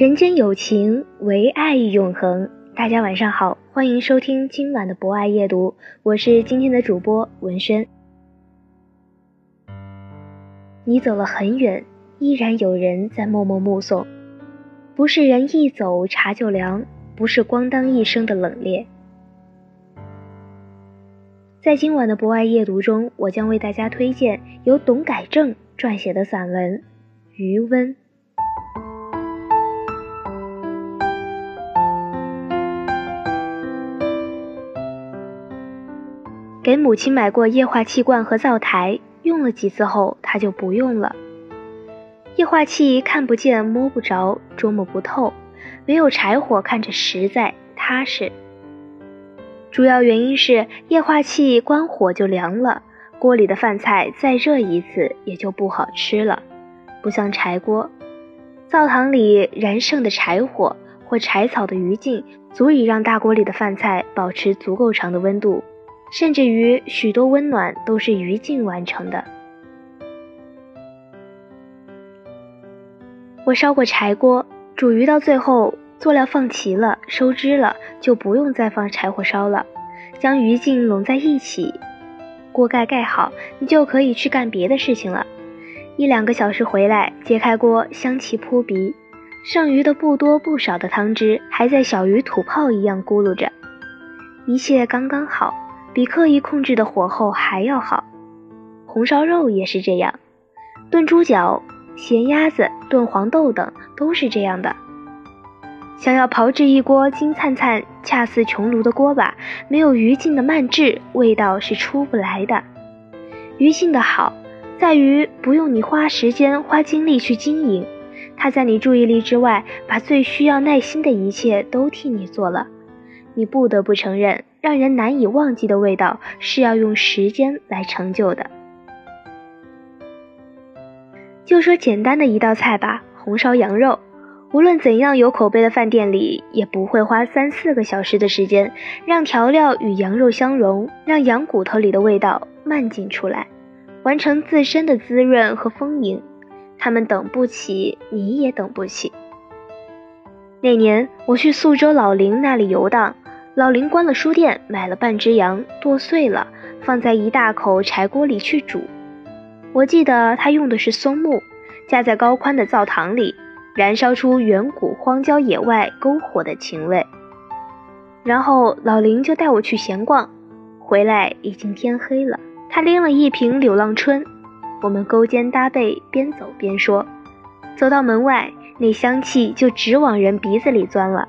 人间有情，唯爱永恒。大家晚上好，欢迎收听今晚的博爱夜读，我是今天的主播文轩。你走了很远，依然有人在默默目送。不是人一走茶就凉，不是咣当一声的冷冽。在今晚的博爱夜读中，我将为大家推荐由董改正撰写的散文《余温》。给母亲买过液化气罐和灶台，用了几次后，她就不用了。液化气看不见、摸不着、琢磨不透，没有柴火看着实在踏实。主要原因是液化气关火就凉了，锅里的饭菜再热一次也就不好吃了，不像柴锅。灶堂里燃剩的柴火或柴草的余烬，足以让大锅里的饭菜保持足够长的温度。甚至于许多温暖都是余烬完成的。我烧过柴锅，煮鱼到最后，佐料放齐了，收汁了，就不用再放柴火烧了，将余烬拢在一起，锅盖盖好，你就可以去干别的事情了。一两个小时回来，揭开锅，香气扑鼻，剩余的不多不少的汤汁还在小鱼吐泡一样咕噜着，一切刚刚好。比刻意控制的火候还要好，红烧肉也是这样，炖猪脚、咸鸭子、炖黄豆等都是这样的。想要炮制一锅金灿灿、恰似穹庐的锅巴，没有余烬的慢制，味道是出不来的。余烬的好，在于不用你花时间、花精力去经营，它在你注意力之外，把最需要耐心的一切都替你做了。你不得不承认。让人难以忘记的味道是要用时间来成就的。就说简单的一道菜吧，红烧羊肉，无论怎样有口碑的饭店里，也不会花三四个小时的时间让调料与羊肉相融，让羊骨头里的味道漫进出来，完成自身的滋润和丰盈。他们等不起，你也等不起。那年我去宿州老林那里游荡。老林关了书店，买了半只羊，剁碎了，放在一大口柴锅里去煮。我记得他用的是松木，架在高宽的灶堂里，燃烧出远古荒郊野外篝火的情味。然后老林就带我去闲逛，回来已经天黑了。他拎了一瓶柳浪春，我们勾肩搭背，边走边说。走到门外，那香气就直往人鼻子里钻了。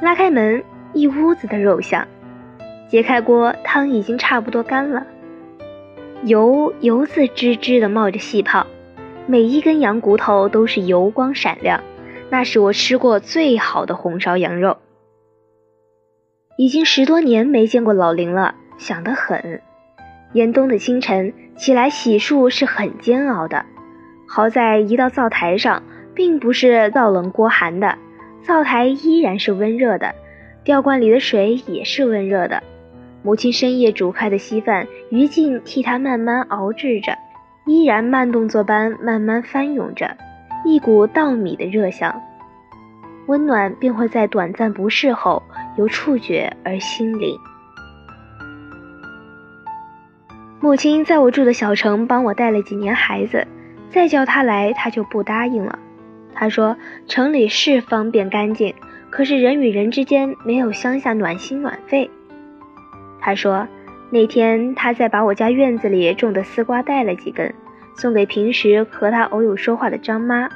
拉开门。一屋子的肉香，揭开锅，汤已经差不多干了，油油渍吱吱的冒着细泡，每一根羊骨头都是油光闪亮，那是我吃过最好的红烧羊肉。已经十多年没见过老林了，想得很。严冬的清晨起来洗漱是很煎熬的，好在一到灶台上，并不是灶冷锅寒的，灶台依然是温热的。吊罐里的水也是温热的，母亲深夜煮开的稀饭，于静替她慢慢熬制着，依然慢动作般慢慢翻涌着，一股稻米的热香，温暖便会在短暂不适后由触觉而心灵。母亲在我住的小城帮我带了几年孩子，再叫她来，她就不答应了。她说城里是方便干净。可是人与人之间没有乡下暖心暖肺。他说，那天他在把我家院子里种的丝瓜带了几根，送给平时和他偶有说话的张妈，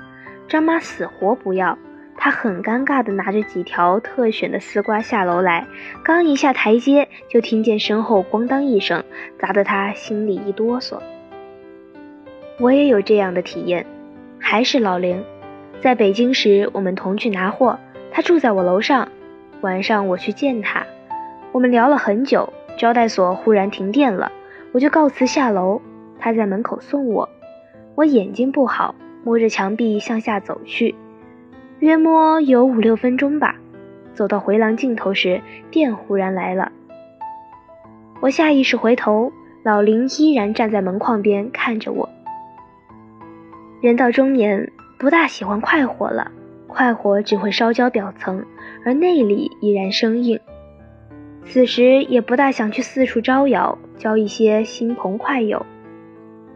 张妈死活不要。他很尴尬地拿着几条特选的丝瓜下楼来，刚一下台阶，就听见身后咣当一声，砸得他心里一哆嗦。我也有这样的体验，还是老林，在北京时我们同去拿货，他住在我楼上，晚上我去见他，我们聊了很久，招待所忽然停电了，我就告辞下楼，他在门口送我，我眼睛不好，摸着墙壁向下走去。约摸有五六分钟吧，走到回廊尽头时，电忽然来了。我下意识回头，老林依然站在门框边看着我。人到中年，不大喜欢快活了，快活只会烧焦表层，而内里依然生硬。此时也不大想去四处招摇，交一些新朋快友。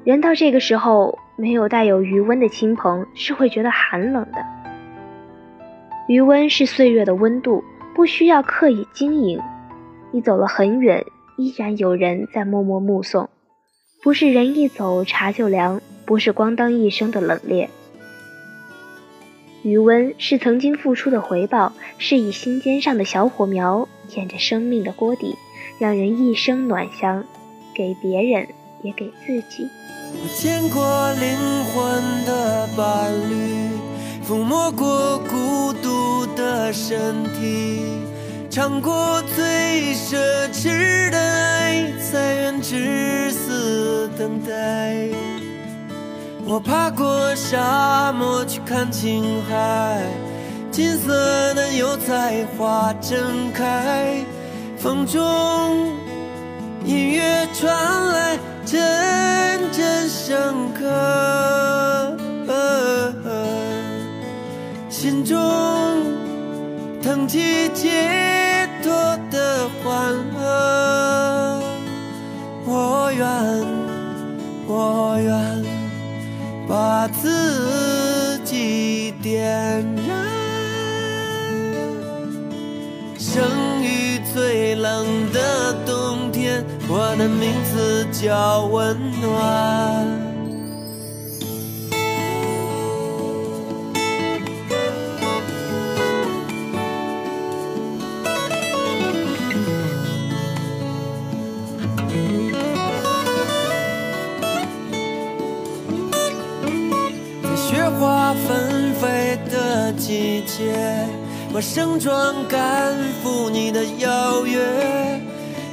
人到这个时候，没有带有余温的亲朋，是会觉得寒冷的。余温是岁月的温度，不需要刻意经营。你走了很远，依然有人在默默目送。不是人一走茶就凉，不是咣当一声的冷冽。余温是曾经付出的回报，是以心尖上的小火苗掩着生命的锅底，让人一生暖香，给别人也给自己。我见过灵魂的伴侣，抚摸过孤独。的身体，尝过最奢侈的爱，才愿至死等待。我爬过沙漠去看青海，金色的油菜花正开，风中音乐传来，阵阵深刻，心中。腾起解自己点燃。生于最冷的冬天，我的名字叫温暖。纷飞的季节，我盛装赶赴你的邀约，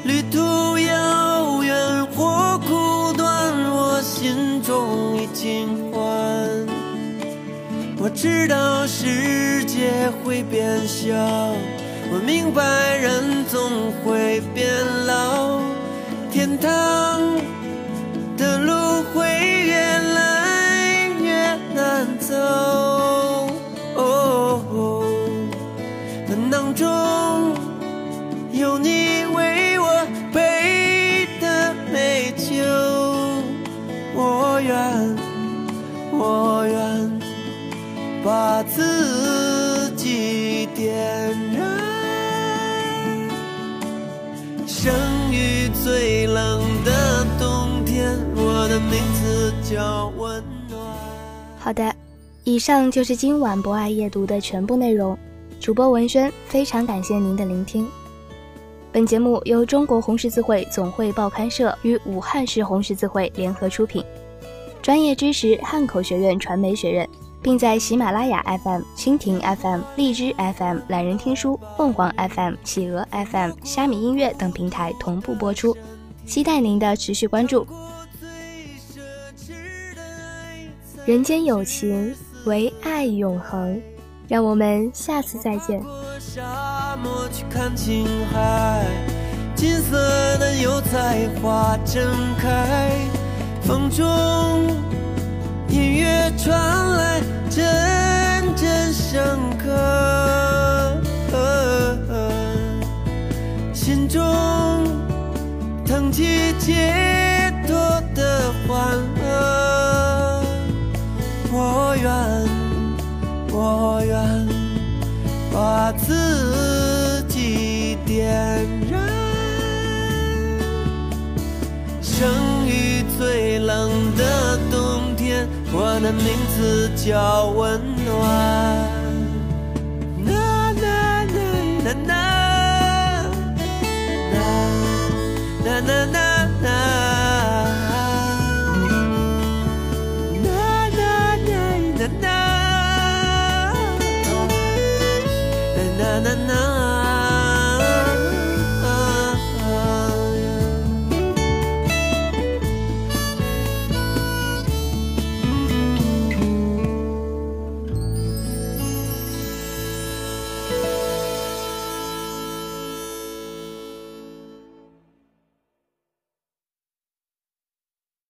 旅途遥远或苦短，我心中已经欢。我知道世界会变小，我明白人总会变老，天堂的路会越来走。哦，难当中有你为我备的美酒，我愿，我愿把自己点燃，生于最冷的冬天，我的名字叫温暖。好的。以上就是今晚博爱夜读的全部内容。主播文轩，非常感谢您的聆听。本节目由中国红十字会总会报刊社与武汉市红十字会联合出品，专业知识汉口学院传媒学院。并在喜马拉雅 FM、蜻蜓 FM、荔枝 FM、懒人听书、凤凰 FM、企鹅 FM、虾米音乐等平台同步播出，期待您的持续关注。人间有情，唯爱永恒。让我们下次再见。金色的油菜花正开，风中。音乐传来，阵阵深刻，心中腾起解脱的欢我愿把自己点燃，生于最冷的冬。天，我的名字叫温暖。呐呐呐呐呐，呐呐呐